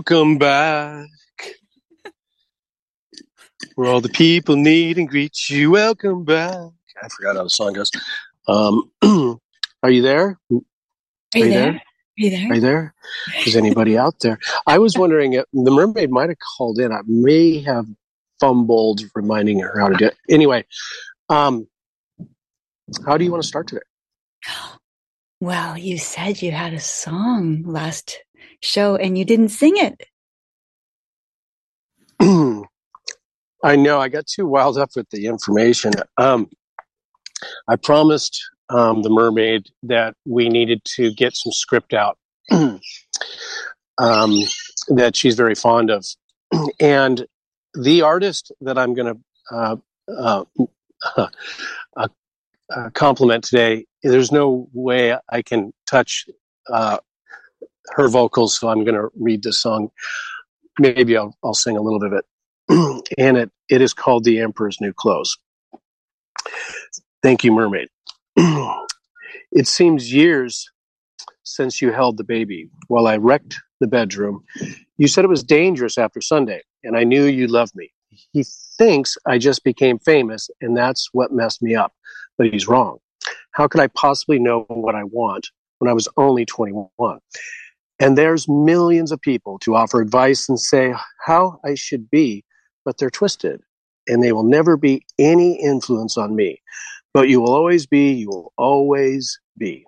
Welcome back. Where all the people need and greet you. Welcome back. I forgot how the song goes. Um, are you there? Are you there? Are you there? Are you there? Is anybody out there? I was wondering, if the mermaid might have called in. I may have fumbled reminding her how to do it. Anyway, um, how do you want to start today? Well, you said you had a song last show and you didn't sing it. I know I got too wild up with the information. Um, I promised um, the mermaid that we needed to get some script out um, that she's very fond of. And the artist that I'm going to uh, uh, uh, uh, compliment today, there's no way I can touch uh, her vocals, so I'm going to read the song. Maybe I'll, I'll sing a little bit of it. and it, it is called The Emperor's New Clothes. Thank you, Mermaid. it seems years since you held the baby while I wrecked the bedroom. You said it was dangerous after Sunday, and I knew you loved me. He thinks I just became famous, and that's what messed me up. But he's wrong. How could I possibly know what I want when I was only 21? And there's millions of people to offer advice and say how I should be, but they're twisted and they will never be any influence on me. But you will always be, you will always be.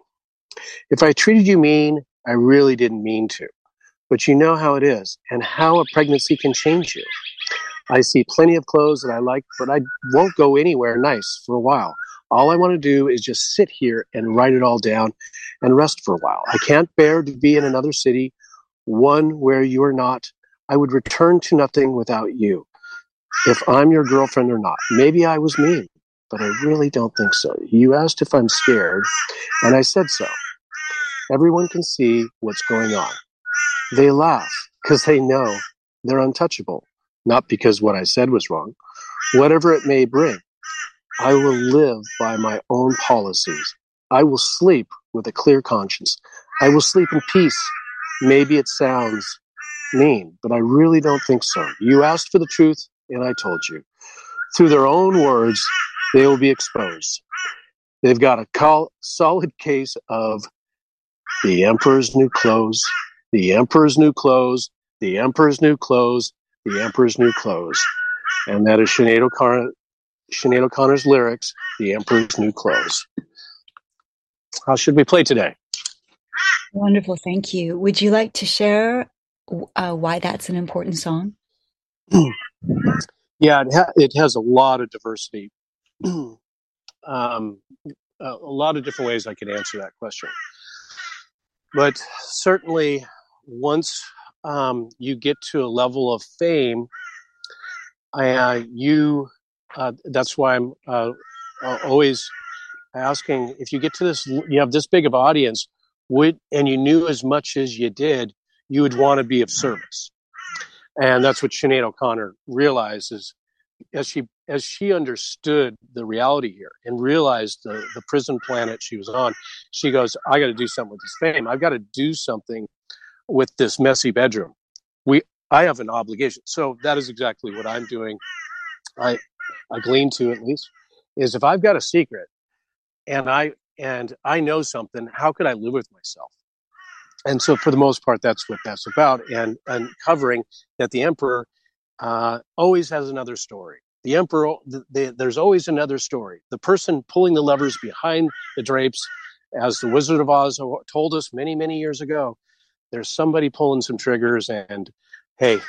If I treated you mean, I really didn't mean to. But you know how it is and how a pregnancy can change you. I see plenty of clothes that I like, but I won't go anywhere nice for a while. All I want to do is just sit here and write it all down and rest for a while. I can't bear to be in another city, one where you are not. I would return to nothing without you. If I'm your girlfriend or not, maybe I was mean, but I really don't think so. You asked if I'm scared, and I said so. Everyone can see what's going on. They laugh because they know they're untouchable, not because what I said was wrong. Whatever it may bring, I will live by my own policies. I will sleep with a clear conscience. I will sleep in peace. Maybe it sounds mean, but I really don't think so. You asked for the truth, and I told you. Through their own words, they will be exposed. They've got a col- solid case of the emperor's new clothes, the emperor's new clothes, the emperor's new clothes, the emperor's new clothes. And that is Sinead O'Connor, Sinead O'Connor's lyrics, The Emperor's New Clothes. How should we play today? Wonderful, thank you. Would you like to share uh, why that's an important song? yeah, it, ha- it, has a lot of diversity. um, a lot of different ways I could answer that question. But certainly, once um, you get to a level of fame, uh, you uh, that's why I'm uh, always asking if you get to this, you have this big of audience, would and you knew as much as you did, you would want to be of service, and that's what Sinead O'Connor realizes as she as she understood the reality here and realized the the prison planet she was on. She goes, "I got to do something with this fame. I've got to do something with this messy bedroom. We I have an obligation. So that is exactly what I'm doing. I I glean to at least, is if I've got a secret and I and I know something, how could I live with myself? And so, for the most part, that's what that's about, and uncovering that the emperor uh, always has another story. The emperor, the, the, there's always another story. The person pulling the levers behind the drapes, as the Wizard of Oz told us many, many years ago, there's somebody pulling some triggers, and hey,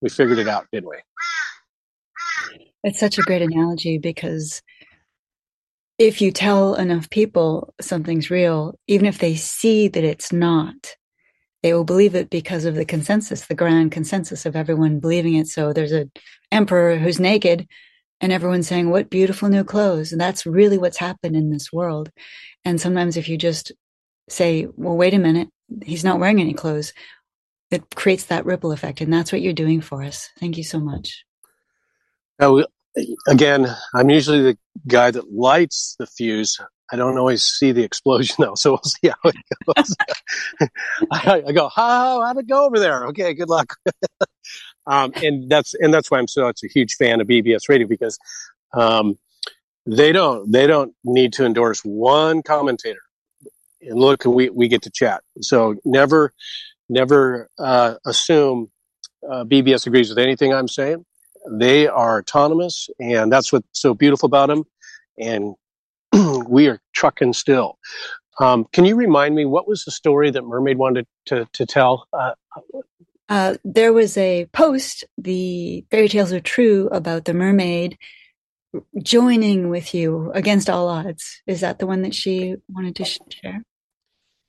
we figured it out, didn't we? It's such a great analogy because if you tell enough people something's real, even if they see that it's not, they will believe it because of the consensus, the grand consensus of everyone believing it. So there's an emperor who's naked and everyone's saying, What beautiful new clothes. And that's really what's happened in this world. And sometimes if you just say, Well, wait a minute, he's not wearing any clothes, it creates that ripple effect. And that's what you're doing for us. Thank you so much. Again, I'm usually the guy that lights the fuse. I don't always see the explosion though, so we'll see how it goes. I, I, go, how how'd it go over there? Okay, good luck. um, and that's and that's why I'm so such a huge fan of BBS Radio because um, they don't they don't need to endorse one commentator. And look, we we get to chat. So never never uh, assume uh, BBS agrees with anything I'm saying. They are autonomous, and that's what's so beautiful about them. And we are trucking still. Um, can you remind me what was the story that Mermaid wanted to to tell? Uh, uh, there was a post, "The fairy tales are true," about the mermaid joining with you against all odds. Is that the one that she wanted to share?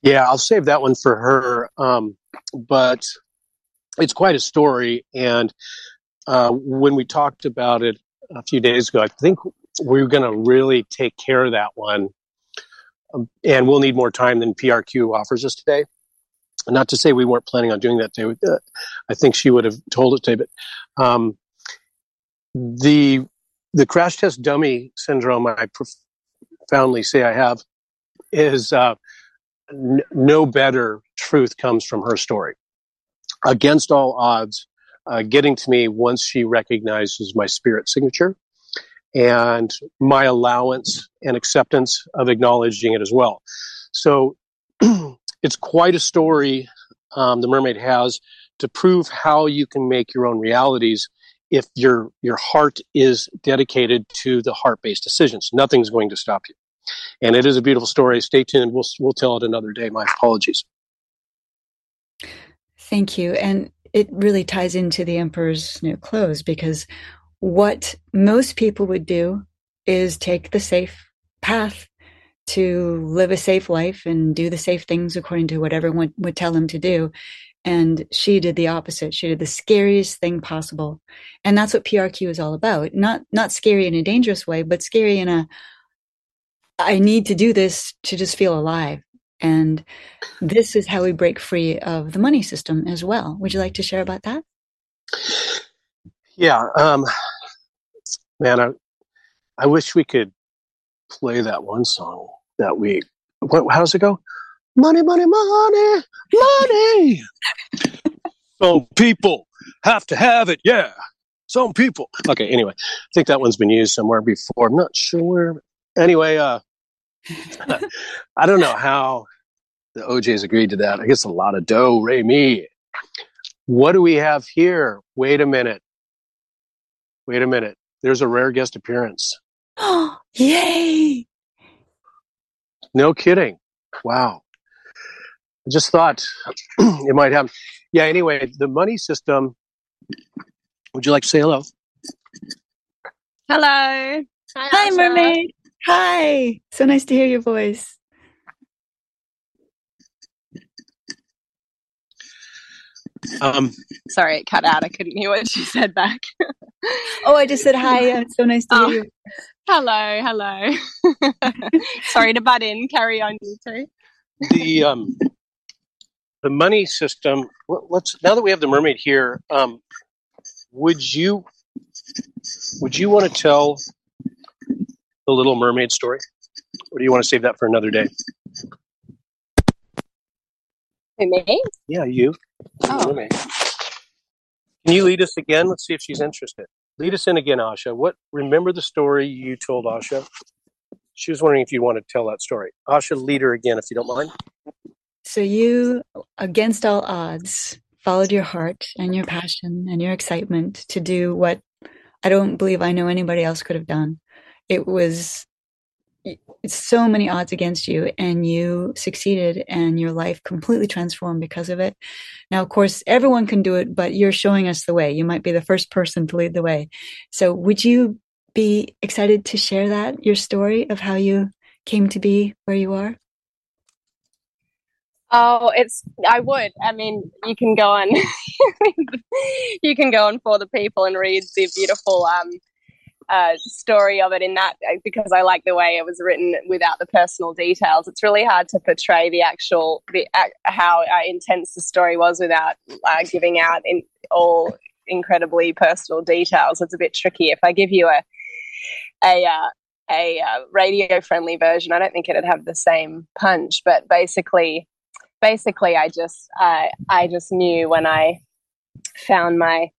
Yeah, I'll save that one for her. Um, but it's quite a story, and uh, when we talked about it a few days ago, I think we're going to really take care of that one. Um, and we'll need more time than PRQ offers us today. Not to say we weren't planning on doing that today. Uh, I think she would have told it today, but um, the the crash test dummy syndrome I profoundly say I have is uh, n- no better truth comes from her story. Against all odds, uh, getting to me once she recognizes my spirit signature and my allowance and acceptance of acknowledging it as well. So it's quite a story um, the mermaid has to prove how you can make your own realities if your your heart is dedicated to the heart-based decisions. Nothing's going to stop you. And it is a beautiful story. Stay tuned. We'll we'll tell it another day. My apologies. Thank you. And it really ties into the emperor's new clothes because what most people would do is take the safe path to live a safe life and do the safe things according to what everyone would tell them to do. And she did the opposite. She did the scariest thing possible. And that's what PRQ is all about. Not, not scary in a dangerous way, but scary in a, I need to do this to just feel alive. And this is how we break free of the money system as well. Would you like to share about that? Yeah. Um, man, I, I wish we could play that one song that week. What, how does it go? Money, money, money, money. Some people have to have it. Yeah. Some people. Okay. Anyway, I think that one's been used somewhere before. I'm not sure. Anyway, uh, I don't know how the O'Jays agreed to that. I guess a lot of dough, Ray me. What do we have here? Wait a minute. Wait a minute. There's a rare guest appearance. Oh, yay! No kidding. Wow. I just thought it might happen. Yeah, anyway, the money system. Would you like to say hello? Hello. Hi, Hi Mermaid. Hi. So nice to hear your voice. Um, Sorry, it cut out. I couldn't hear what she said back. oh, I just said hi. It's so nice to oh, hear you. Hello, hello. Sorry to butt in. Carry on, you two. The um, the money system. Let's now that we have the mermaid here. Um, would you would you want to tell the Little Mermaid story, or do you want to save that for another day? Me? Yeah, you. Oh. Can you lead us again? Let's see if she's interested. Lead us in again, Asha. What? Remember the story you told Asha? She was wondering if you want to tell that story. Asha, lead her again, if you don't mind. So you, against all odds, followed your heart and your passion and your excitement to do what I don't believe I know anybody else could have done. It was so many odds against you and you succeeded and your life completely transformed because of it. Now, of course, everyone can do it, but you're showing us the way. You might be the first person to lead the way. So would you be excited to share that, your story of how you came to be where you are? Oh, it's, I would. I mean, you can go on, you can go on for the people and read the beautiful, um, uh, story of it in that uh, because I like the way it was written without the personal details. It's really hard to portray the actual the uh, how uh, intense the story was without uh, giving out in all incredibly personal details. It's a bit tricky. If I give you a a uh, a radio friendly version. I don't think it'd have the same punch, but basically, basically, I just uh, I just knew when I found my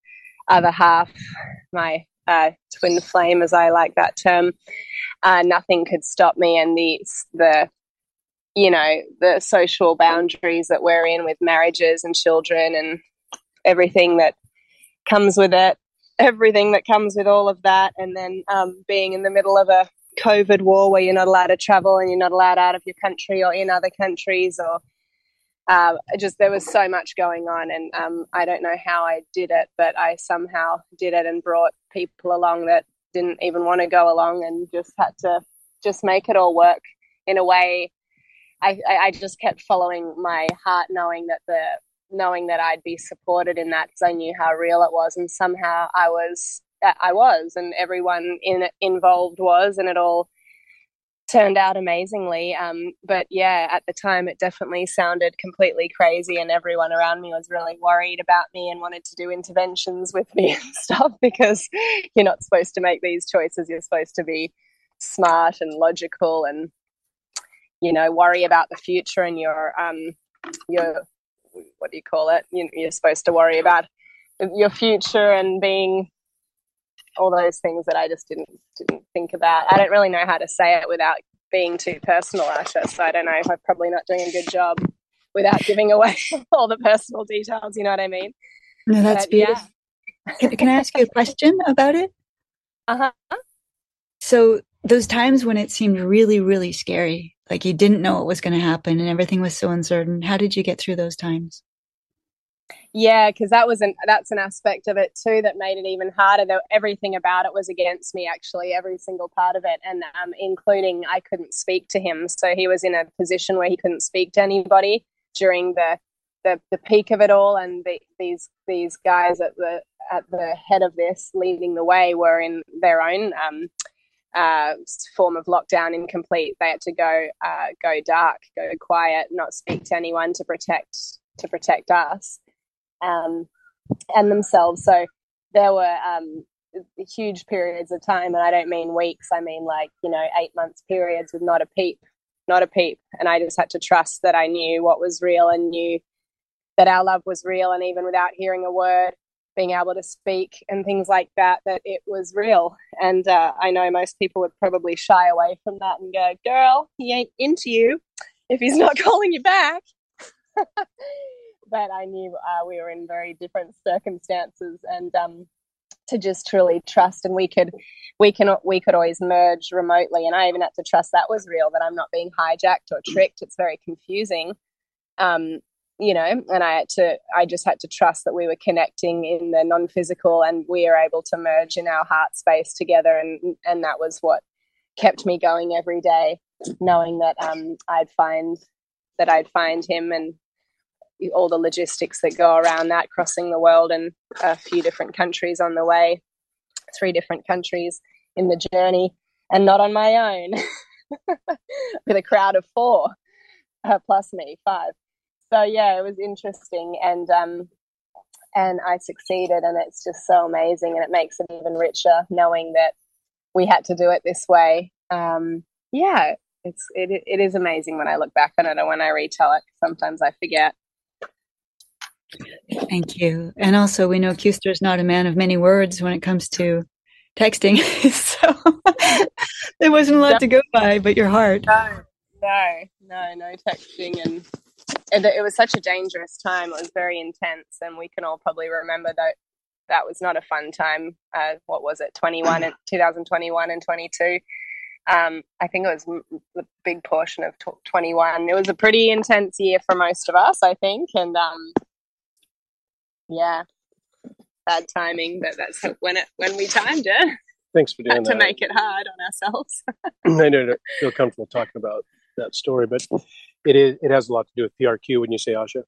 other half, my uh, twin flame, as I like that term. Uh, nothing could stop me, and the the you know the social boundaries that we're in with marriages and children and everything that comes with it everything that comes with all of that and then um, being in the middle of a covid war where you're not allowed to travel and you're not allowed out of your country or in other countries or uh, just there was so much going on and um, i don't know how i did it but i somehow did it and brought people along that didn't even want to go along and just had to just make it all work in a way. I, I just kept following my heart knowing that the knowing that I'd be supported in that because I knew how real it was, and somehow I was, I was, and everyone in involved was, and it all turned out amazingly. Um, but yeah, at the time, it definitely sounded completely crazy, and everyone around me was really worried about me and wanted to do interventions with me and stuff because you're not supposed to make these choices. You're supposed to be smart and logical and you know worry about the future and your um your what do you call it? You, you're supposed to worry about your future and being all those things that I just didn't didn't think about. I don't really know how to say it without being too personal, Asha. So I don't know if I'm probably not doing a good job without giving away all the personal details. You know what I mean? No, that's but, beautiful. Yeah. can, can I ask you a question about it? Uh huh. So those times when it seemed really, really scary, like you didn't know what was going to happen and everything was so uncertain how did you get through those times yeah because that was an that's an aspect of it too that made it even harder. Though everything about it was against me actually every single part of it and um, including i couldn't speak to him. So he was in a position where he couldn't speak to anybody during the the, the peak of it all and the, these these guys at the at the head of this leading the way were in their own um, uh, form of lockdown incomplete. They had to go uh, go dark, go quiet, not speak to anyone to protect to protect us um, and themselves. So there were um, huge periods of time, and I don't mean weeks. I mean like you know eight months periods with not a peep, not a peep. And I just had to trust that I knew what was real and knew that our love was real, and even without hearing a word, being able to speak and things like that, that it was real. And uh, I know most people would probably shy away from that and go, girl, he ain't into you if he's not calling you back. but I knew uh, we were in very different circumstances and um, to just truly trust and we could we can we could always merge remotely and I even had to trust that was real that I'm not being hijacked or tricked. It's very confusing um, you know and i had to i just had to trust that we were connecting in the non-physical and we are able to merge in our heart space together and and that was what kept me going every day knowing that um, i'd find that i'd find him and all the logistics that go around that crossing the world and a few different countries on the way three different countries in the journey and not on my own with a crowd of four uh, plus me five so yeah, it was interesting, and um, and I succeeded, and it's just so amazing, and it makes it even richer knowing that we had to do it this way. Um, yeah, it's it it is amazing when I look back on it, and when I retell it, sometimes I forget. Thank you, and also we know Kuster is not a man of many words when it comes to texting, so there wasn't a lot no. to go by, but your heart. No, no, no, no texting and and it was such a dangerous time. It was very intense, and we can all probably remember that that was not a fun time. Uh, what was it, 21 and 2021 and 22? Um, I think it was a big portion of 21. It was a pretty intense year for most of us, I think, and um, yeah, bad timing, but that's when it when we timed it. Thanks for doing that. To make it hard on ourselves. I don't feel comfortable talking about that story, but it is it has a lot to do with PRQ when you say Asha.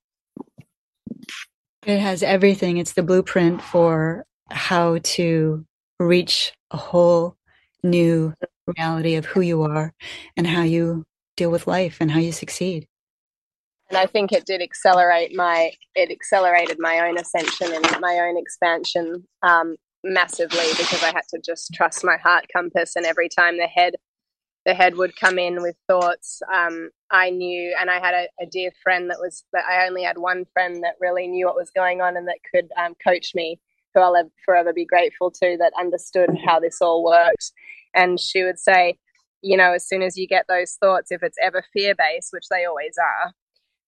It has everything. It's the blueprint for how to reach a whole new reality of who you are and how you deal with life and how you succeed. And I think it did accelerate my it accelerated my own ascension and my own expansion um, massively because I had to just trust my heart compass and every time the head the head would come in with thoughts. Um, I knew, and I had a, a, dear friend that was that I only had one friend that really knew what was going on and that could um, coach me, who I'll forever be grateful to, that understood how this all worked. And she would say, you know, as soon as you get those thoughts, if it's ever fear based, which they always are,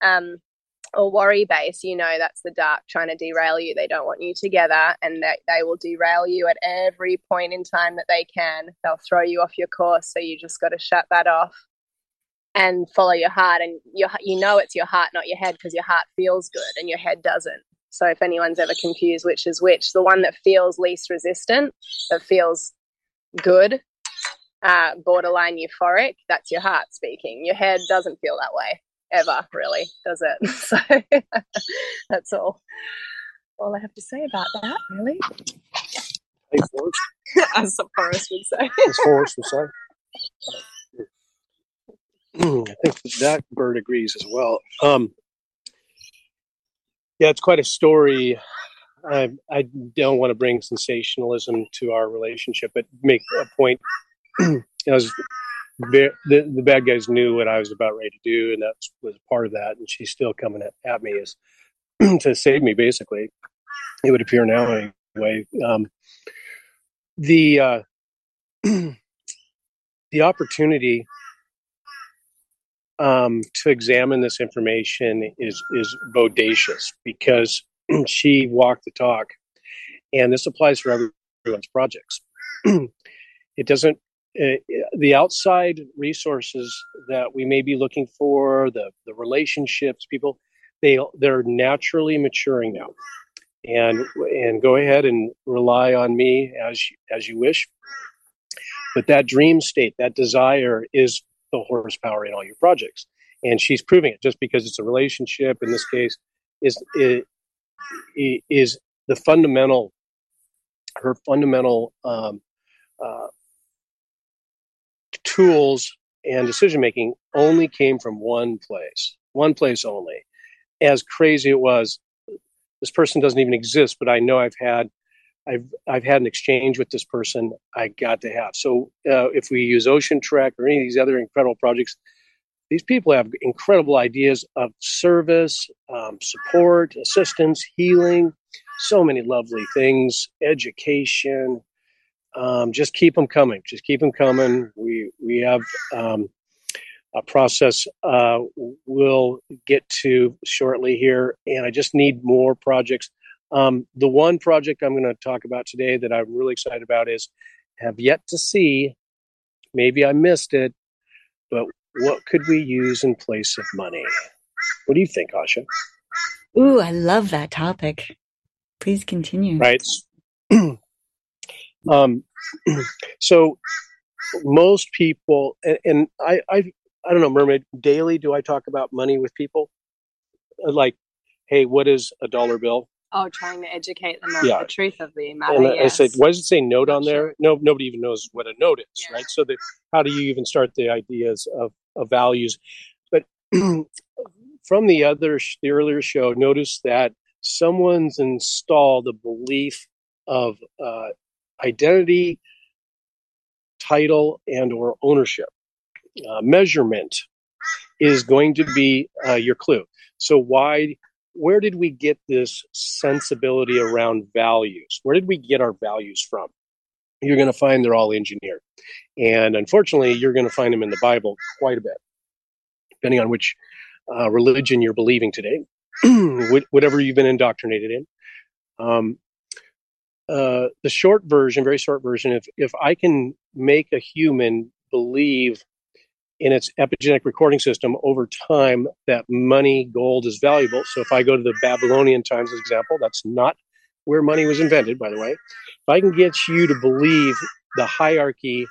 um, or worry based, you know, that's the dark trying to derail you. They don't want you together and they, they will derail you at every point in time that they can. They'll throw you off your course. So you just got to shut that off and follow your heart. And you, you know it's your heart, not your head, because your heart feels good and your head doesn't. So if anyone's ever confused which is which, the one that feels least resistant, that feels good, uh, borderline euphoric, that's your heart speaking. Your head doesn't feel that way ever, really, does it? So that's all. All I have to say about that, really. Hey, Forrest. As Forrest would say. As Forrest would say. I think that bird agrees as well. Um, yeah, it's quite a story. I, I don't want to bring sensationalism to our relationship, but make a point. I was the, the bad guys knew what I was about ready to do, and that was part of that. And she's still coming at, at me as to save me, basically. It would appear now, anyway. Um, the uh, the opportunity um, to examine this information is is bodacious because she walked the talk, and this applies for everyone's projects. it doesn't uh, the outside resources that we may be looking for, the the relationships, people, they they're naturally maturing now, and and go ahead and rely on me as as you wish. But that dream state, that desire, is the horsepower in all your projects, and she's proving it. Just because it's a relationship, in this case, is is the fundamental her fundamental um, uh, tools and decision making only came from one place, one place only. As crazy it was, this person doesn't even exist, but I know I've had I've I've had an exchange with this person. I got to have. So uh, if we use Ocean Trek or any of these other incredible projects, these people have incredible ideas of service, um, support, assistance, healing, so many lovely things, education, um, just keep them coming. Just keep them coming. We we have um, a process uh, we'll get to shortly here, and I just need more projects. Um, the one project I'm going to talk about today that I'm really excited about is have yet to see. Maybe I missed it, but what could we use in place of money? What do you think, Asha? Ooh, I love that topic. Please continue. Right. Um, so most people, and, and, I, I, I don't know, Mermaid, daily do I talk about money with people? Uh, like, hey, what is a dollar bill? Oh, trying to educate them on yeah. the truth of the matter. And yes. I said, why does it say note on there? No, nobody even knows what a note is, yeah. right? So, the, how do you even start the ideas of, of values? But from the other, the earlier show, notice that someone's installed a belief of uh, identity, title, and or ownership. Uh, measurement is going to be uh, your clue. So why? Where did we get this sensibility around values? Where did we get our values from? You're going to find they're all engineered, and unfortunately, you're going to find them in the Bible quite a bit, depending on which uh, religion you're believing today, whatever you've been indoctrinated in. Um, uh, the short version, very short version, if if I can make a human believe in its epigenetic recording system over time that money, gold is valuable. So if I go to the Babylonian times example, that's not where money was invented, by the way. If I can get you to believe the hierarchy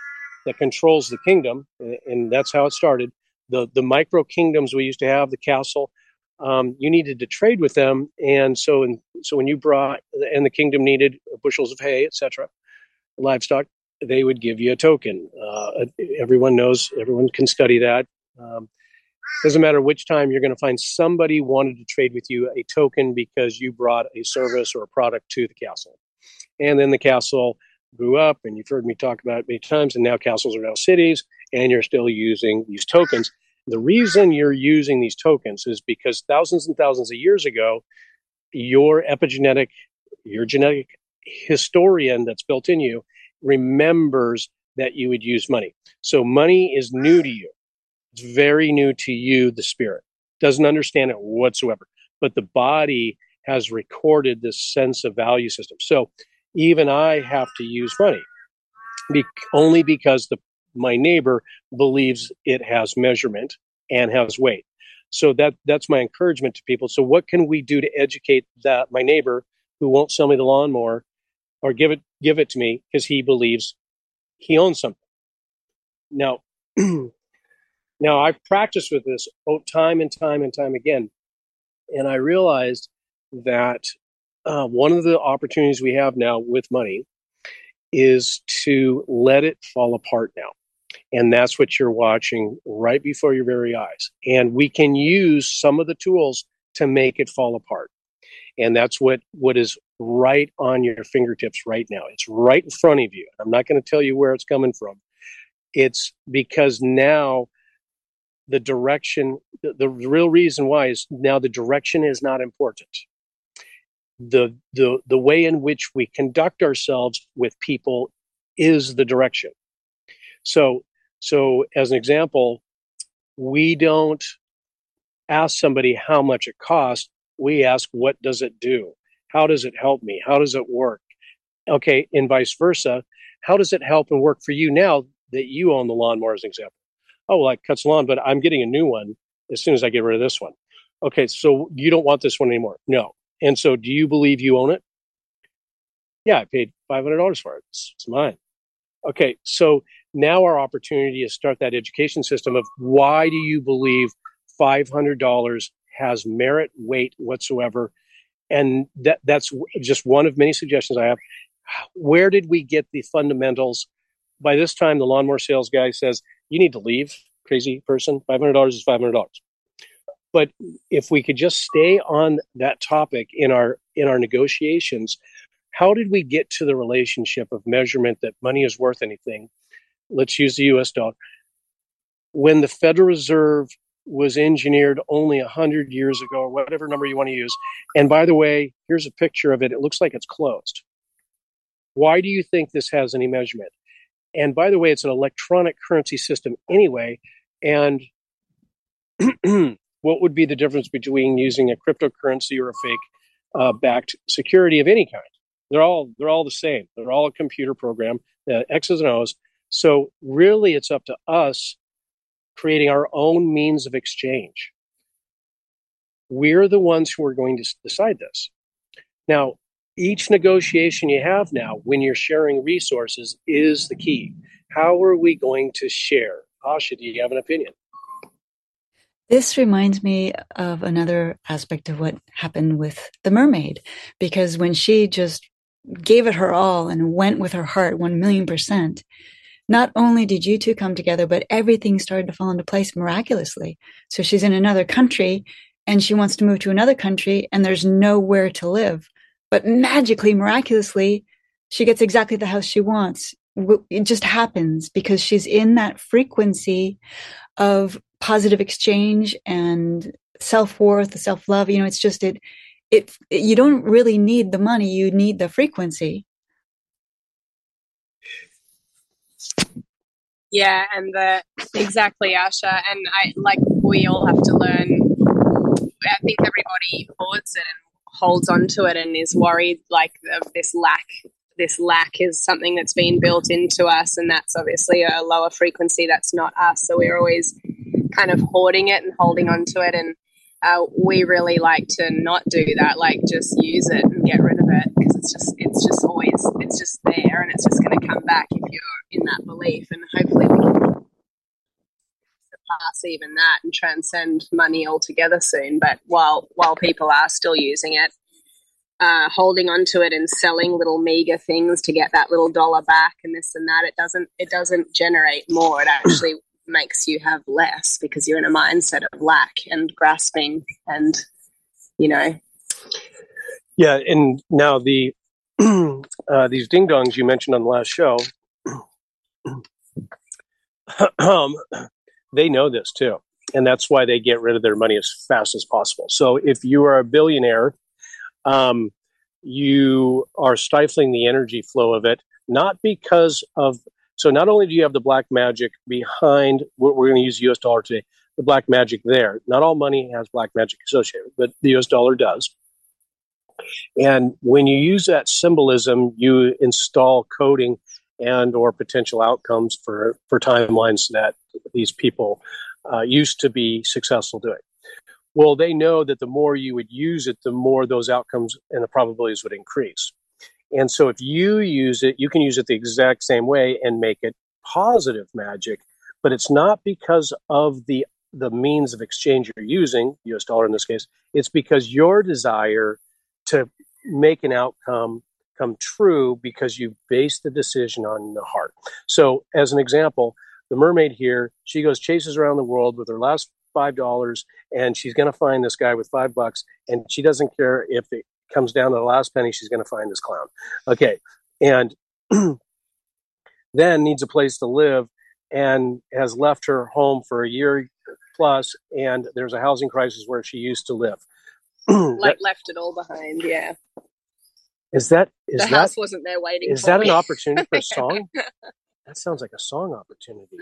that controls the kingdom, and that's how it started, the the micro kingdoms we used to have, the castle, um, you needed to trade with them, and so so when you brought and the kingdom needed bushels of hay, etc., livestock, they would give you a token. Uh, everyone knows, everyone can study that. Um, doesn't matter which time you're going to find somebody wanted to trade with you a token because you brought a service or a product to the castle, and then the castle grew up and you've heard me talk about it many times, and now castles are now cities, and you're still using these tokens. The reason you're using these tokens is because thousands and thousands of years ago, your epigenetic, your genetic historian that's built in you remembers that you would use money. So money is new to you. It's very new to you, the spirit. Doesn't understand it whatsoever. But the body has recorded this sense of value system. So even I have to use money be- only because the my neighbor believes it has measurement and has weight. So that that's my encouragement to people. So what can we do to educate that my neighbor who won't sell me the lawnmower or give it give it to me because he believes he owns something. Now now I've practiced with this time and time and time again. And I realized that uh, one of the opportunities we have now with money is to let it fall apart now. And that's what you're watching right before your very eyes. And we can use some of the tools to make it fall apart. And that's what, what is right on your fingertips right now. It's right in front of you. I'm not going to tell you where it's coming from. It's because now the direction, the, the real reason why is now the direction is not important the the the way in which we conduct ourselves with people is the direction so so as an example we don't ask somebody how much it costs. We ask what does it do? How does it help me? How does it work? Okay and vice versa. How does it help and work for you now that you own the lawnmower? as an example. Oh well it cuts lawn but i'm getting a new one as soon as i get rid of this one. Okay so you don't want this one anymore? No. And so, do you believe you own it? Yeah, I paid $500 for it. It's, it's mine. Okay, so now our opportunity is start that education system of why do you believe $500 has merit, weight whatsoever? And that that's just one of many suggestions I have. Where did we get the fundamentals? By this time, the lawnmower sales guy says, You need to leave, crazy person. $500 is $500 but if we could just stay on that topic in our in our negotiations how did we get to the relationship of measurement that money is worth anything let's use the us dollar when the federal reserve was engineered only 100 years ago or whatever number you want to use and by the way here's a picture of it it looks like it's closed why do you think this has any measurement and by the way it's an electronic currency system anyway and what would be the difference between using a cryptocurrency or a fake uh, backed security of any kind? They're all they're all the same. They're all a computer program, uh, X's and O's. So really, it's up to us creating our own means of exchange. We're the ones who are going to decide this. Now, each negotiation you have now, when you're sharing resources, is the key. How are we going to share? Asha, do you have an opinion? This reminds me of another aspect of what happened with the mermaid, because when she just gave it her all and went with her heart one million percent, not only did you two come together, but everything started to fall into place miraculously. So she's in another country and she wants to move to another country and there's nowhere to live. But magically, miraculously, she gets exactly the house she wants. It just happens because she's in that frequency of positive exchange and self-worth self-love you know it's just it, it it you don't really need the money you need the frequency yeah and the exactly asha and i like we all have to learn i think everybody hoards it and holds on to it and is worried like of this lack this lack is something that's been built into us and that's obviously a lower frequency that's not us so we're always kind of hoarding it and holding on to it. And uh, we really like to not do that, like just use it and get rid of it because it's just it's just always it's just there and it's just going to come back if you're in that belief. And hopefully we can surpass even that and transcend money altogether soon. But while while people are still using it, uh, holding on to it and selling little meager things to get that little dollar back and this and that, it doesn't it doesn't generate more. It actually makes you have less because you're in a mindset of lack and grasping and you know yeah and now the uh, these ding dongs you mentioned on the last show, um, they know this too. And that's why they get rid of their money as fast as possible. So if you are a billionaire, um, you are stifling the energy flow of it, not because of. So not only do you have the black magic behind what we're going to use US dollar today, the black magic there. Not all money has black magic associated, but the US dollar does. And when you use that symbolism, you install coding and or potential outcomes for, for timelines that these people uh, used to be successful doing. Well, they know that the more you would use it, the more those outcomes and the probabilities would increase. And so if you use it, you can use it the exact same way and make it positive magic, but it's not because of the the means of exchange you're using, US dollar in this case, it's because your desire to make an outcome come true because you base the decision on the heart. So, as an example, the mermaid here, she goes chases around the world with her last five dollars, and she's going to find this guy with five bucks, and she doesn't care if it comes down to the last penny. She's going to find this clown. Okay, and then needs a place to live, and has left her home for a year plus, and there's a housing crisis where she used to live. like left it all behind. Yeah. Is that is the that house wasn't there waiting. is that me. an opportunity for a song? that sounds like a song opportunity.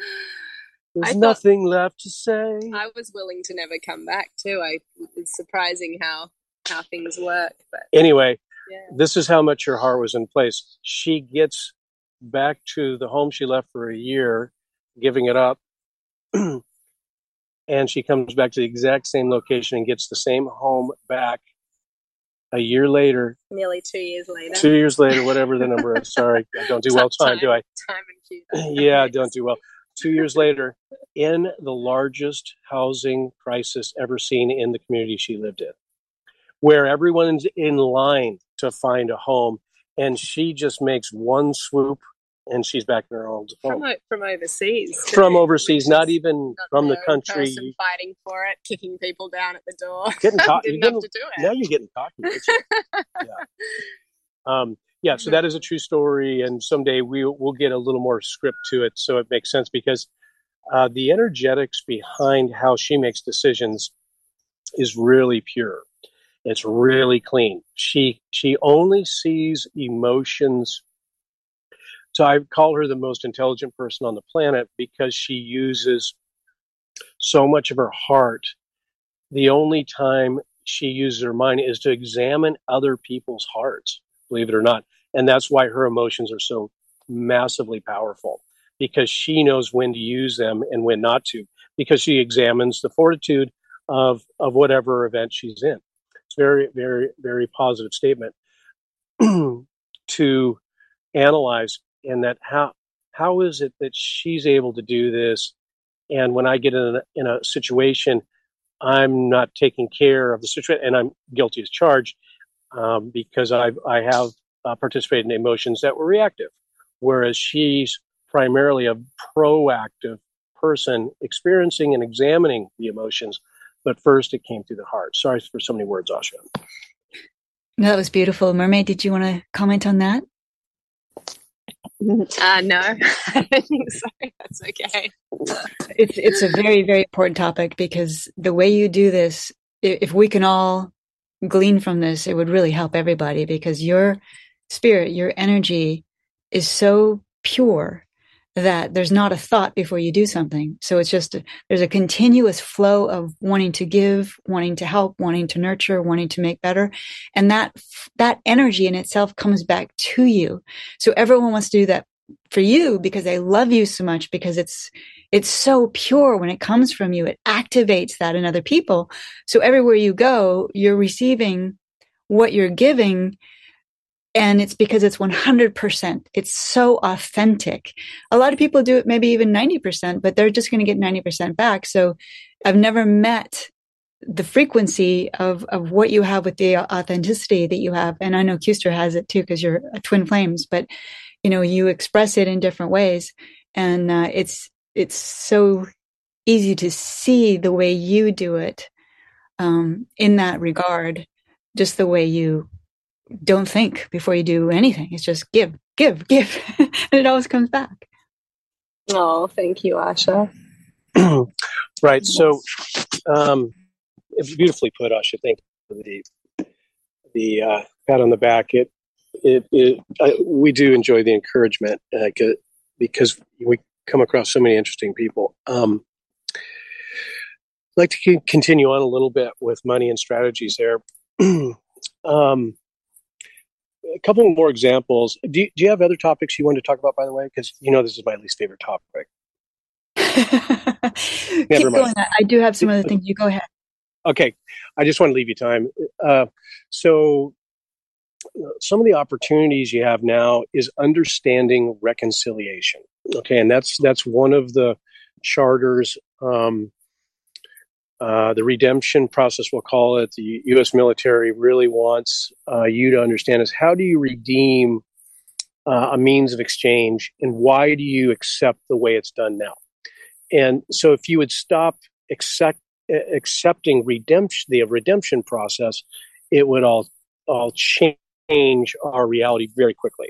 There's I nothing left to say. I was willing to never come back too. I it's surprising how how things work, but Anyway, yeah. this is how much her heart was in place. She gets back to the home she left for a year, giving it up. and she comes back to the exact same location and gets the same home back a year later, Nearly two years later. two years later, whatever the number is. Sorry, I don't do well time, do I? Time and cute. yeah, I don't do well. Two years later, in the largest housing crisis ever seen in the community she lived in, where everyone's in line to find a home, and she just makes one swoop and she's back in her old From, home. o- from overseas. too, From overseas, not even not from the country. fighting for it, kicking people down at the door. Getting caught. Didn't you're have to do it. now you're getting cocky. yeah. Um, yeah, so that is a true story, and someday we we'll get a little more script to it, so it makes sense because uh, the energetics behind how she makes decisions is really pure. It's really clean. She she only sees emotions. So I call her the most intelligent person on the planet because she uses so much of her heart. The only time she uses her mind is to examine other people's hearts, believe it or not. And that's why her emotions are so massively powerful because she knows when to use them and when not to, because she examines the fortitude of, of whatever event she's in. Very, very, very positive statement to analyze and that how how is it that she's able to do this? And when i get in a, in a situation i'm not taking care of the situation and i'm guilty as charged um, because i i have uh, participated in emotions that were reactive whereas she's primarily a proactive person experiencing and examining the emotions but first it came through the heart sorry for so many words asha No, that was beautiful. Mermaid, did you want to comment on that? Uh, no, I don't think so. That's okay. It's it's a very very important topic because the way you do this, if we can all glean from this, it would really help everybody because your spirit, your energy is so pure that there's not a thought before you do something. So it's just there's a continuous flow of wanting to give, wanting to help, wanting to nurture, wanting to make better, and that that energy in itself comes back to you. So everyone wants to do that for you because they love you so much because it's it's so pure when it comes from you. It activates that in other people. So everywhere you go, you're receiving what you're giving. And it's because it's 100%. It's so authentic. A lot of people do it maybe even 90%, but they're just going to get 90% back. So I've never met the frequency of, of what you have with the authenticity that you have. And I know Kuster has it too, because you're a twin flames, but you know, you express it in different ways. And uh, it's, it's so easy to see the way you do it um, in that regard, just the way you don't think before you do anything. It's just give, give, give, and it always comes back. Oh, thank you, Asha. right. So, um, it's beautifully put, Asha. Thank you for the the uh, pat on the back. It it, it uh, we do enjoy the encouragement uh, because we come across so many interesting people. Um, I'd like to continue on a little bit with money and strategies there. um, a couple more examples. Do you, do you have other topics you want to talk about, by the way? Because you know this is my least favorite topic. Keep mind. going. I do have some other things. You go ahead. Okay, I just want to leave you time. Uh, so, some of the opportunities you have now is understanding reconciliation. Okay, and that's that's one of the charters um, uh, the redemption process, we'll call it, the U.S. military really wants uh, you to understand is how do you redeem uh, a means of exchange and why do you accept the way it's done now? And so if you would stop accept, accepting redemption, the redemption process, it would all, all change our reality very quickly.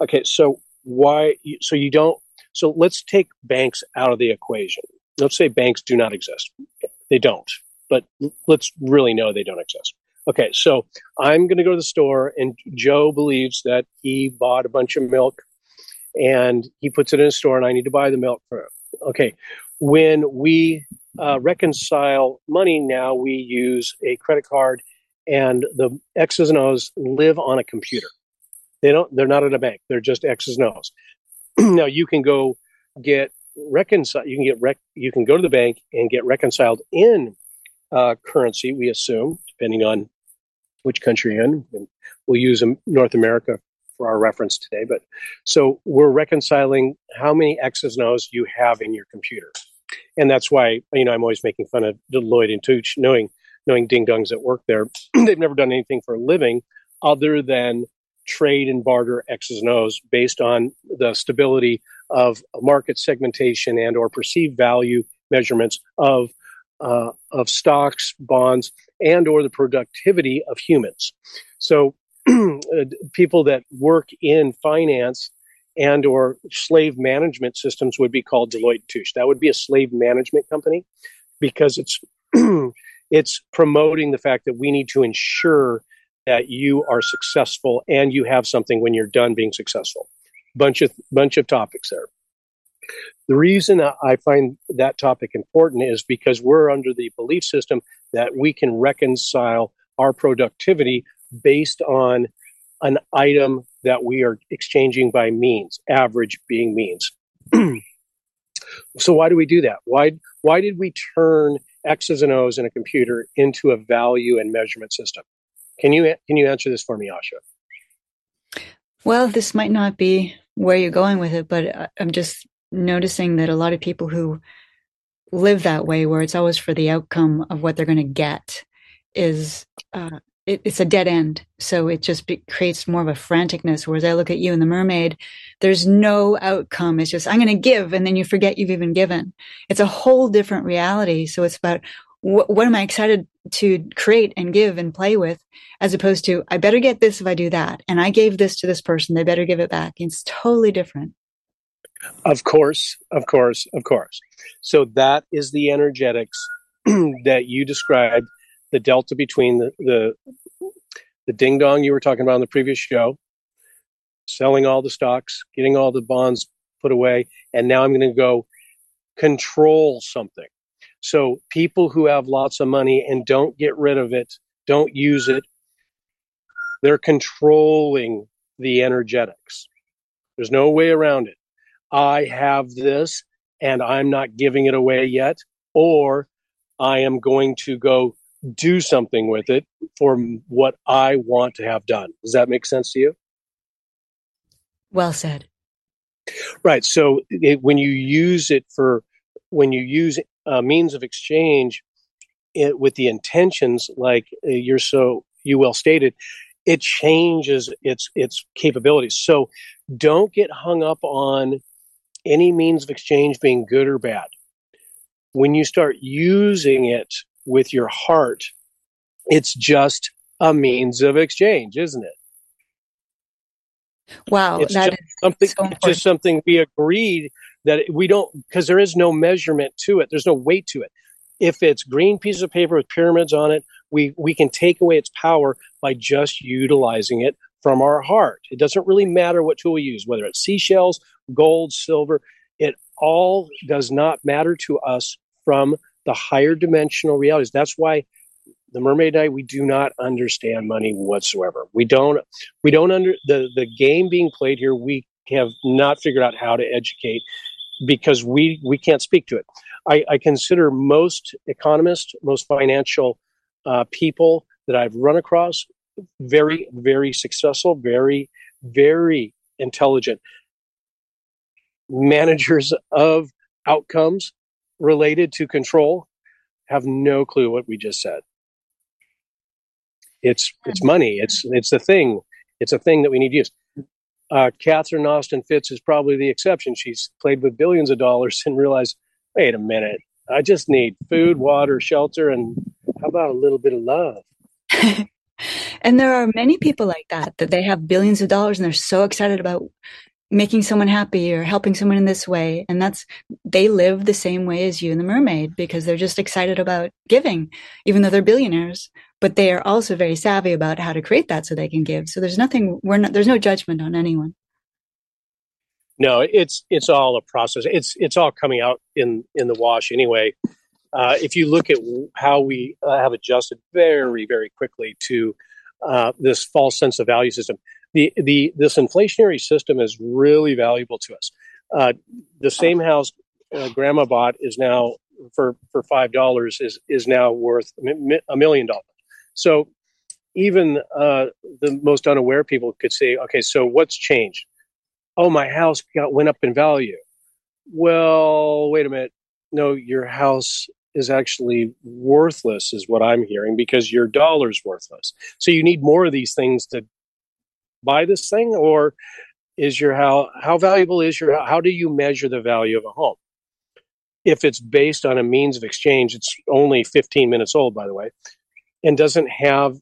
Okay, so why, so you don't, so let's take banks out of the equation. Let's say banks do not exist they don't. But let's really know they don't exist. Okay, so I'm going to go to the store, and Joe believes that he bought a bunch of milk and he puts it in a store, and I need to buy the milk for him. Okay, when we uh, reconcile money now, we use a credit card, and the X's and O's live on a computer. They don't. They're not at a bank. They're just X's and O's. now you can go get reconcile. You can get rec- you can go to the bank and get reconciled in uh, currency. We assume, depending on which country you're in. We'll use North America for our reference today. But so we're reconciling how many X's and O's you have in your computer, and that's why you know I'm always making fun of Deloitte and Touche, knowing knowing ding dongs that work there. They've never done anything for a living other than trade and barter X's and O's based on the stability of market segmentation and or perceived value measurements of uh, of stocks, bonds, and or the productivity of humans. So people that work in finance and or slave management systems would be called Deloitte Touche. That would be a slave management company because it's it's promoting the fact that we need to ensure that you are successful and you have something when you're done being successful bunch of bunch of topics there. The reason I find that topic important is because we're under the belief system that we can reconcile our productivity based on an item that we are exchanging by means, average being means. so why do we do that? Why why did we turn X's and O's in a computer into a value and measurement system? Can you can you answer this for me, Asha? Well, this might not be where you're going with it, but I'm just noticing that a lot of people who live that way, where it's always for the outcome of what they're going to get, is uh, it, it's a dead end. So it just be, creates more of a franticness. Whereas I look at you and the mermaid, there's no outcome. It's just I'm going to give, and then you forget you've even given. It's a whole different reality. So it's about what, what am I excited to create and give and play with, as opposed to I better get this if I do that, and I gave this to this person, they better give it back. It's totally different. Of course, of course, of course. So that is the energetics that you described, the delta between the, the the ding dong you were talking about in the previous show, selling all the stocks, getting all the bonds put away, and now I'm going to go control something. So people who have lots of money and don't get rid of it, don't use it, they're controlling the energetics. There's no way around it. I have this and I'm not giving it away yet, or I am going to go do something with it for what I want to have done. Does that make sense to you? Well said. Right. So it, when you use it for, when you use uh, means of exchange it, with the intentions like uh, you're so you well stated it changes its its capabilities so don't get hung up on any means of exchange being good or bad when you start using it with your heart it's just a means of exchange, isn't it? Wow, it's that just something. so it's just something we agreed that we don't because there is no measurement to it. There's no weight to it. If it's green piece of paper with pyramids on it, we we can take away its power by just utilizing it from our heart. It doesn't really matter what tool we use, whether it's seashells, gold, silver. It all does not matter to us from the higher dimensional realities. That's why the mermaid night we do not understand money whatsoever we don't we don't under the the game being played here we have not figured out how to educate because we we can't speak to it i, I consider most economists most financial uh, people that i've run across very very successful very very intelligent managers of outcomes related to control have no clue what we just said it's it's money. It's it's a thing. It's a thing that we need to use. Uh, Catherine Austin Fitts is probably the exception. She's played with billions of dollars and realized, wait a minute, I just need food, water, shelter, and how about a little bit of love? and there are many people like that that they have billions of dollars and they're so excited about making someone happy or helping someone in this way and that's they live the same way as you and the mermaid because they're just excited about giving even though they're billionaires but they are also very savvy about how to create that so they can give. So there's nothing we're not there's no judgment on anyone. No it's it's all a process. It's it's all coming out in in the wash anyway. Uh, if you look at how we uh, have adjusted very very quickly to uh, this false sense of value system the the this inflationary system is really valuable to us. Uh, the same house uh, grandma bought is now for for five dollars is is now worth a million dollars so even uh, the most unaware people could say, okay, so what's changed? Oh, my house got went up in value. Well, wait a minute. No, your house is actually worthless, is what I'm hearing, because your dollar's worthless. So you need more of these things to buy this thing, or is your how how valuable is your how do you measure the value of a home? If it's based on a means of exchange, it's only 15 minutes old, by the way and doesn't have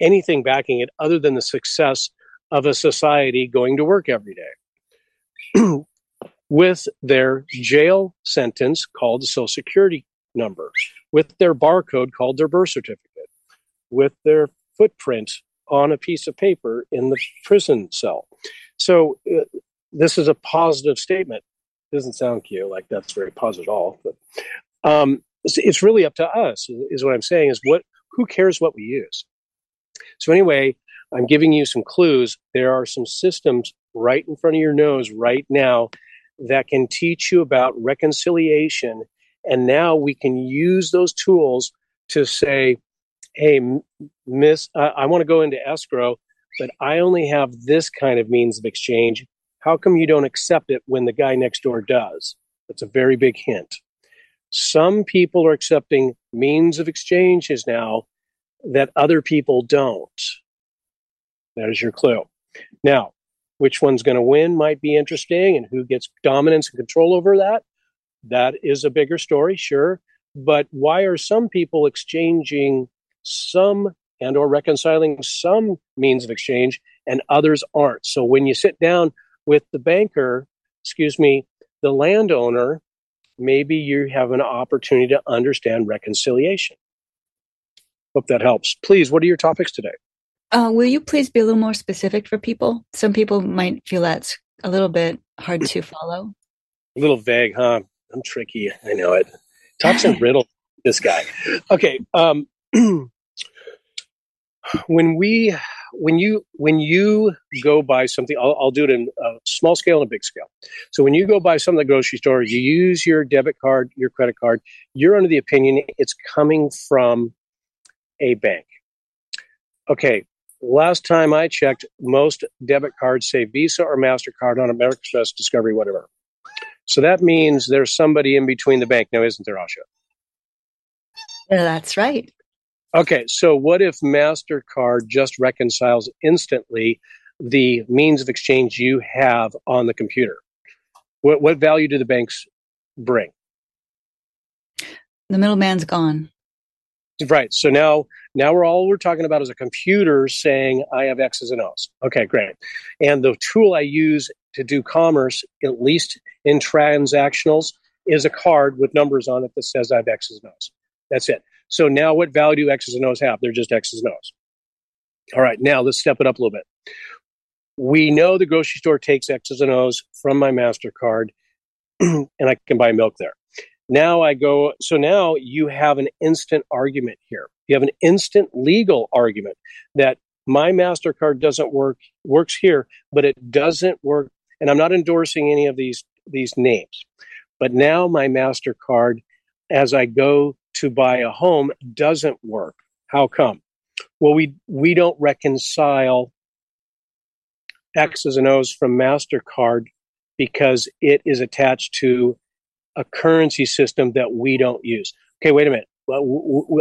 anything backing it other than the success of a society going to work every day. With their jail sentence called social security number with their barcode called their birth certificate with their footprint on a piece of paper in the prison cell. So uh, this is a positive statement. Doesn't sound cute like that's very positive at all but um, it's, it's really up to us is what i'm saying is what who cares what we use? So, anyway, I'm giving you some clues. There are some systems right in front of your nose right now that can teach you about reconciliation. And now we can use those tools to say, hey, miss, uh, I want to go into escrow, but I only have this kind of means of exchange. How come you don't accept it when the guy next door does? That's a very big hint. Some people are accepting means of exchanges now that other people don't. There's your clue. Now, which one's going to win might be interesting, and who gets dominance and control over that. That is a bigger story, sure. But why are some people exchanging some and or reconciling some means of exchange and others aren't? So when you sit down with the banker, excuse me, the landowner, maybe you have an opportunity to understand reconciliation. Hope that helps. Please, what are your topics today? Uh, will you please be a little more specific for people? Some people might feel that's a little bit hard to follow. A little vague, huh? I'm tricky. I know it. Talks in riddle. This guy. Okay. Um, when we when you when you go buy something I'll, I'll, do it in a small scale and a big scale. So when you go buy something at the grocery store you use your debit card your credit card you're under the opinion it's coming from a bank. Okay last time i checked most debit cards say visa or mastercard on american express discovery whatever. So that means there's somebody in between the bank. Now isn't there asha? Yeah, that's right Okay, so what if MasterCard just reconciles instantly the means of exchange you have on the computer? What, what value do the banks bring? The middleman's gone. Right. So now Now we're all we're talking about is a computer saying I have X's and O's. Okay, great. And the tool I use to do commerce, at least in transactionals, is a card with numbers on it that says I have X's and O's. That's it. So now what value do X's and O's have? They're just X's and O's. All right, now let's step it up a little bit. We know the grocery store takes X's and O's from my MasterCard and I can buy milk there. Now I go, so now you have an instant argument here. You have an instant legal argument that my MasterCard doesn't work, works here, but it doesn't work. And I'm not endorsing any of these, these names. But now my MasterCard, as I go to buy a home, doesn't work. How come? Well, we, we don't reconcile X's and O's from MasterCard because it is attached to a currency system that we don't use. Okay, wait a minute.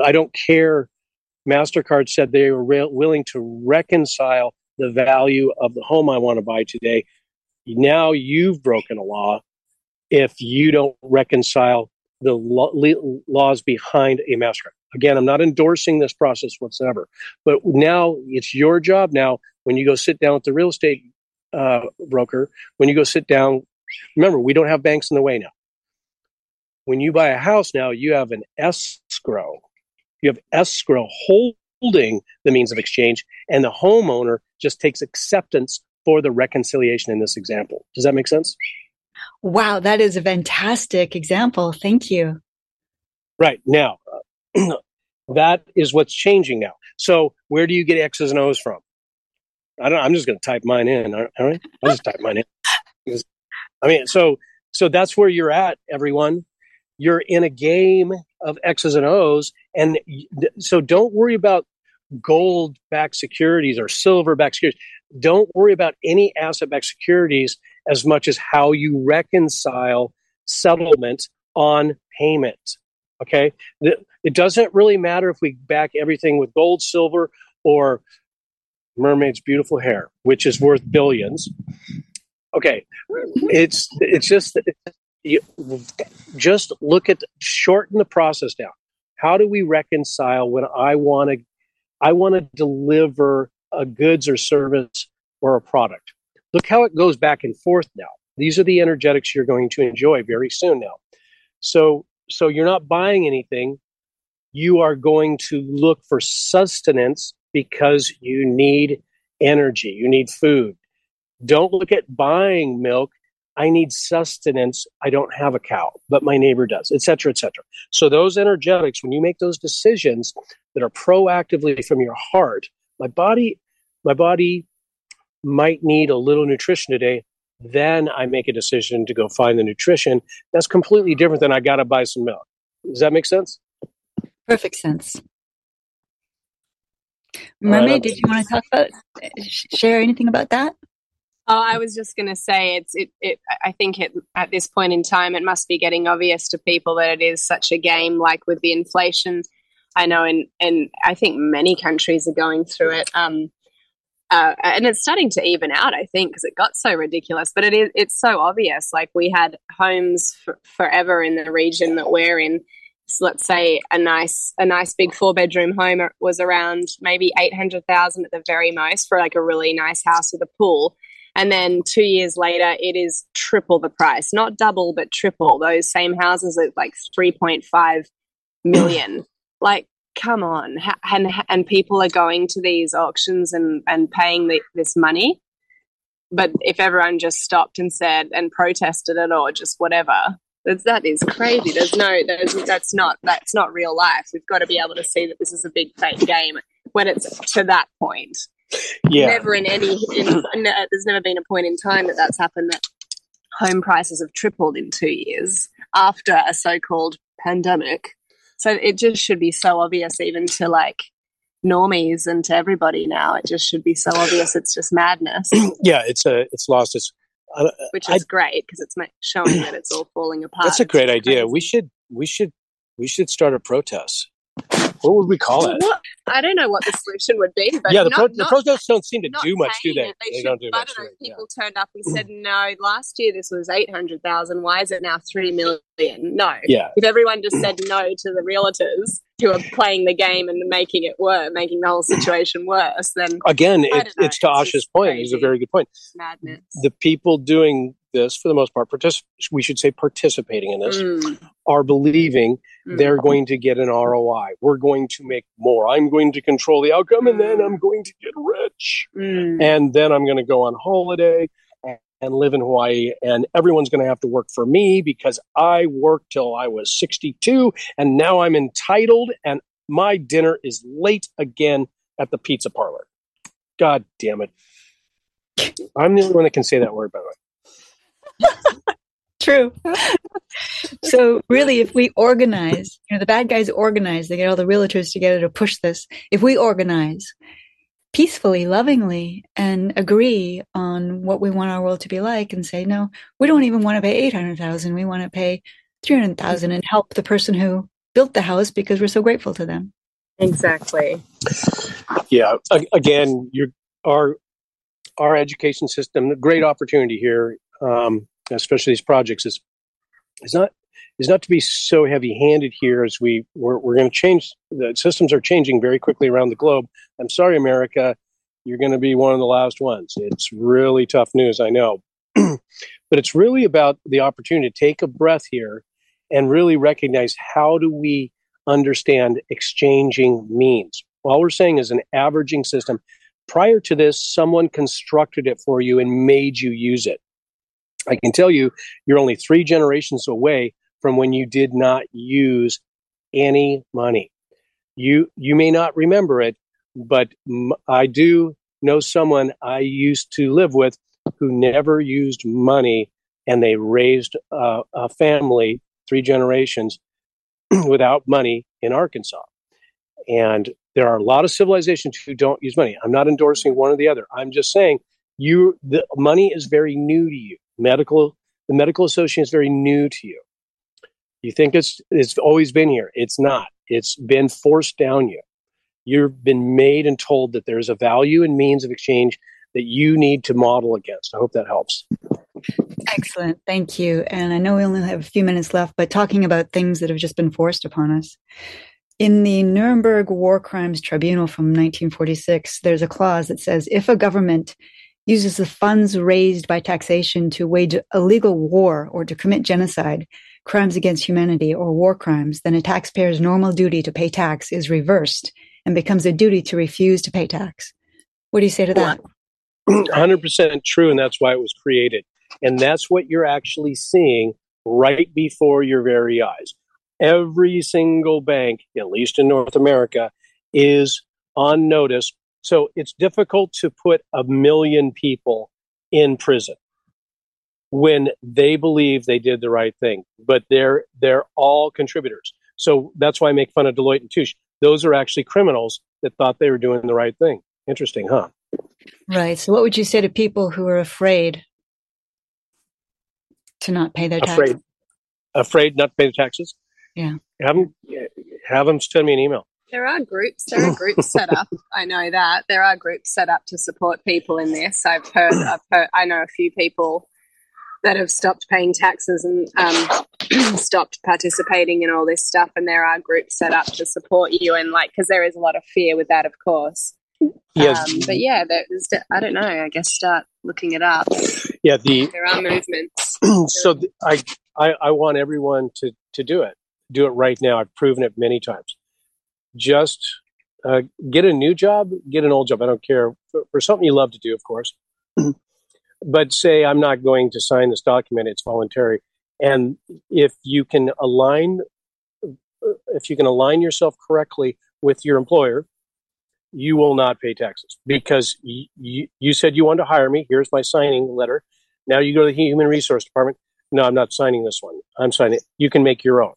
I don't care. MasterCard said they were re- willing to reconcile the value of the home I want to buy today. Now you've broken a law if you don't reconcile the lo- laws behind a MasterCard. Again, I'm not endorsing this process whatsoever, but now it's your job now when you go sit down with the real estate uh, broker, when you go sit down, remember, we don't have banks in the way now when you buy a house now, you have an escrow. You have escrow holding the means of exchange, and the homeowner just takes acceptance for the reconciliation in this example. Does that make sense? Wow, that is a fantastic example. Thank you. Right. Now, that is what's changing now. So, where do you get X's and O's from? I don't. I'm just going to type mine in. All right. I'll just type mine in. I mean, so so that's where you're at, everyone you're in a game of X's and O's. And so don't worry about gold backed securities or silver backed securities. Don't worry about any asset backed securities as much as how you reconcile settlement on payment. Okay. It doesn't really matter if we back everything with gold, silver, or mermaid's beautiful hair, which is worth billions. Okay. It's, it's just, you just look at shorten the process down. How do we reconcile when I want to I want to deliver a goods or service or a product? Look how it goes back and forth now. These are the energetics you're going to enjoy very soon now. So so you're not buying anything. You are going to look for sustenance because you need energy, you need food. Don't look at buying milk I need sustenance. I don't have a cow, but my neighbor does, etc., cetera, et cetera. So those energetics, when you make those decisions that are proactively from your heart, my body, my body might need a little nutrition today. Then I make a decision to go find the nutrition. That's completely different than I got to buy some milk. Does that make sense? Perfect sense. Mermaid, right, did you want to talk about, share anything about that? Oh, I was just going to say it's it, it. I think it at this point in time, it must be getting obvious to people that it is such a game. Like with the inflation, I know, and and I think many countries are going through it. Um, uh, and it's starting to even out, I think, because it got so ridiculous. But it is it's so obvious. Like we had homes for, forever in the region that we're in. So let's say a nice a nice big four bedroom home was around maybe eight hundred thousand at the very most for like a really nice house with a pool and then two years later, it is triple the price, not double, but triple. Those same houses at like 3.5 million. like, come on. And, and people are going to these auctions and, and paying the, this money. But if everyone just stopped and said and protested it or just whatever, that's, that is crazy. There's no, there's, that's not, that's not real life. We've got to be able to see that this is a big fake game when it's to that point yeah. never in any in, in, uh, there's never been a point in time that that's happened that home prices have tripled in two years after a so-called pandemic so it just should be so obvious even to like normies and to everybody now. It just should be so obvious it's just madness. Yeah it's a it's lost its uh, which is I, great because it's showing that it's all falling apart that's a great idea. we should we should we should start a protest what would we call it? What? I don't know what the solution would be. But yeah, the, not, pro- the protests don't seem to do much, do they? They, they don't do much. I don't know. People yeah. turned up and said, "No, last year this was eight hundred thousand. Why is it now three million? No. Yeah. If everyone just said no to the realtors, who are playing the game and making it work, making the whole situation worse, then again, it, it's to it's Asha's point. It's a very good point. Madness. The people doing this, for the most part, partic- we should say participating in this, mm. are believing mm. they're going to get an ROI. We're going to make more. I'm going to control the outcome, and then I'm going to get rich, mm. and then I'm going to go on holiday and live in Hawaii, and everyone's going to have to work for me because I worked till I was 62, and now I'm entitled, and my dinner is late again at the pizza parlor. God damn it. I'm the only one that can say that word, by the way. True. so really, if we organize, you know, the bad guys organize, they get all the realtors together to push this. If we organize, peacefully, lovingly, and agree on what we want our world to be like and say, no, we don't even want to pay 800,000. We want to pay 300,000 and help the person who built the house because we're so grateful to them. Exactly. Yeah. Again, you our, our education system, the great opportunity here, um, especially these projects is, is not is not to be so heavy handed here as we we're, we're going to change the systems are changing very quickly around the globe. I'm sorry america you're going to be one of the last ones. It's really tough news i know. But it's really about the opportunity to take a breath here and really recognize how do we understand exchanging means. All we're saying is an averaging system. Prior to this someone constructed it for you and made you use it I can tell you, you're only three generations away from when you did not use any money. You you may not remember it, but I do know someone I used to live with who never used money, and they raised a, a family three generations without money in Arkansas. And there are a lot of civilizations who don't use money. I'm not endorsing one or the other. I'm just saying you the money is very new to you. Medical the medical association is very new to you. You think it's it's always been here. It's not. It's been forced down you. You've been made and told that there's a value and means of exchange that you need to model against. I hope that helps. Excellent. Thank you. And I know we only have a few minutes left, but talking about things that have just been forced upon us. In the Nuremberg War Crimes Tribunal from 1946, there's a clause that says if a government uses the funds raised by taxation to wage a legal war or to commit genocide, crimes against humanity or war crimes, then a taxpayer's normal duty to pay tax is reversed and becomes a duty to refuse to pay tax. What do you say to that? 100% true, and that's why it was created. And that's what you're actually seeing right before your very eyes. Every single bank, at least in North America, is on notice. So it's difficult to put a million people in prison when they believe they did the right thing. But they're they're all contributors. So that's why I make fun of Deloitte and Touche. Those are actually criminals that thought they were doing the right thing. Interesting, huh? Right. So what would you say to people who are afraid to not pay their taxes? Afraid, afraid not to pay the taxes? Yeah. Have them, have them send me an email. There are groups. There are groups set up. I know that there are groups set up to support people in this. I've heard. I've heard. I know a few people that have stopped paying taxes and um, stopped participating in all this stuff. And there are groups set up to support you, and like because there is a lot of fear with that, of course. Yes, um, but yeah, there's. I don't know. I guess start looking it up. Yeah, the there are movements. so the, I, I I want everyone to to do it. Do it right now. I've proven it many times. Just uh, get a new job, get an old job. I don't care for, for something you love to do, of course but say I'm not going to sign this document, it's voluntary. And if you can align, if you can align yourself correctly with your employer, you will not pay taxes because y- y- you said you wanted to hire me. Here's my signing letter. Now you go to the human resource department. No, I'm not signing this one. I'm signing. It. You can make your own,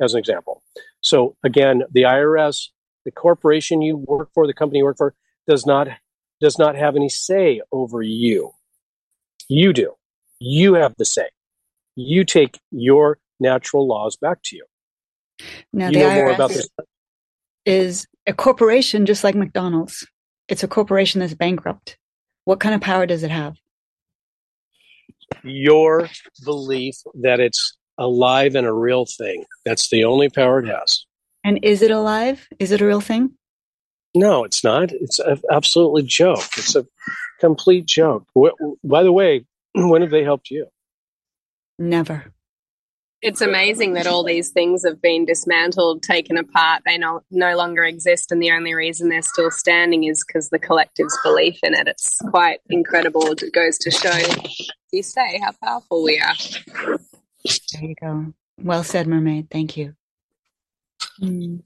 as an example. So again, the IRS, the corporation you work for, the company you work for, does not does not have any say over you. You do. You have the say. You take your natural laws back to you. Now, you the IRS is a corporation just like McDonald's. It's a corporation that's bankrupt. What kind of power does it have? Your belief that it's alive and a real thing. That's the only power it has. And is it alive? Is it a real thing? No, it's not. It's a absolutely joke. It's a complete joke. By the way, when have they helped you? Never. It's amazing that all these things have been dismantled, taken apart. They no, no longer exist, and the only reason they're still standing is because the collective's belief in it. It's quite incredible. It goes to show, you say, how powerful we are. There you go. Well said, Mermaid. Thank you. Mm.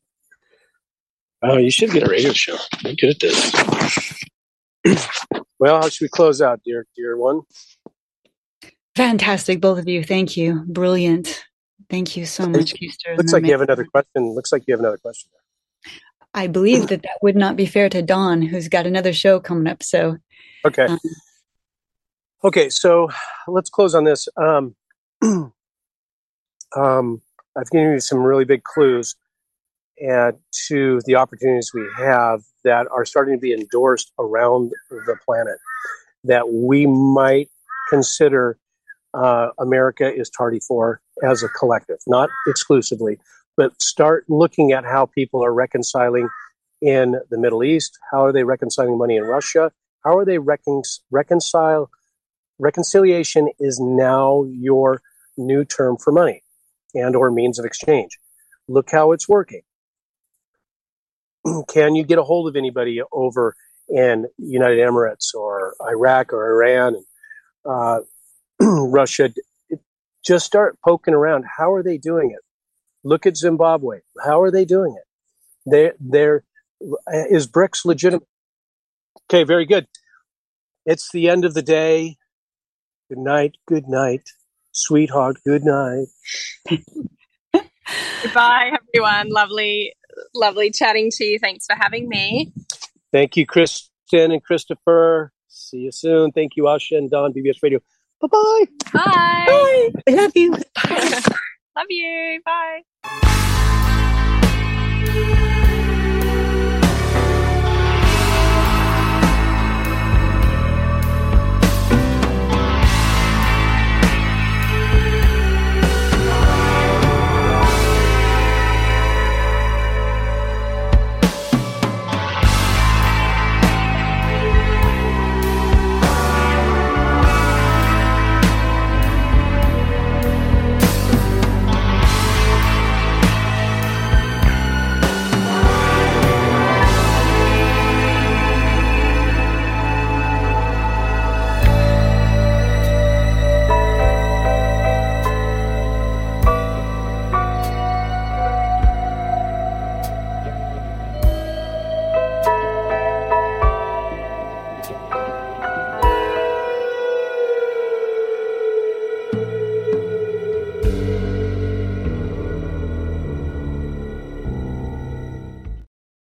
Oh, you should get a radio show. You're good at this. well, how should we close out, dear dear one? Fantastic, both of you. Thank you. Brilliant. Thank you so much, Keister. Looks like you have another question. Looks like you have another question. I believe that that would not be fair to Don, who's got another show coming up. So, okay. Um, okay, so let's close on this. Um, um, I've given you some really big clues and to the opportunities we have that are starting to be endorsed around the planet that we might consider uh, America is tardy for as a collective, not exclusively, but start looking at how people are reconciling in the Middle East. How are they reconciling money in Russia? How are they recon- reconcile? Reconciliation is now your new term for money and or means of exchange. Look how it's working. Can you get a hold of anybody over in United Emirates or Iraq or Iran? Uh, Russia, just start poking around. How are they doing it? Look at Zimbabwe. How are they doing it? They, they're, is BRICS legitimate? Okay, very good. It's the end of the day. Good night. Good night, sweetheart. Good night. Goodbye, everyone. Lovely, lovely chatting to you. Thanks for having me. Thank you, Kristen and Christopher. See you soon. Thank you, Asha and Don, BBS Radio. Bye-bye. Bye. Bye. I love you. Bye. love you. Bye.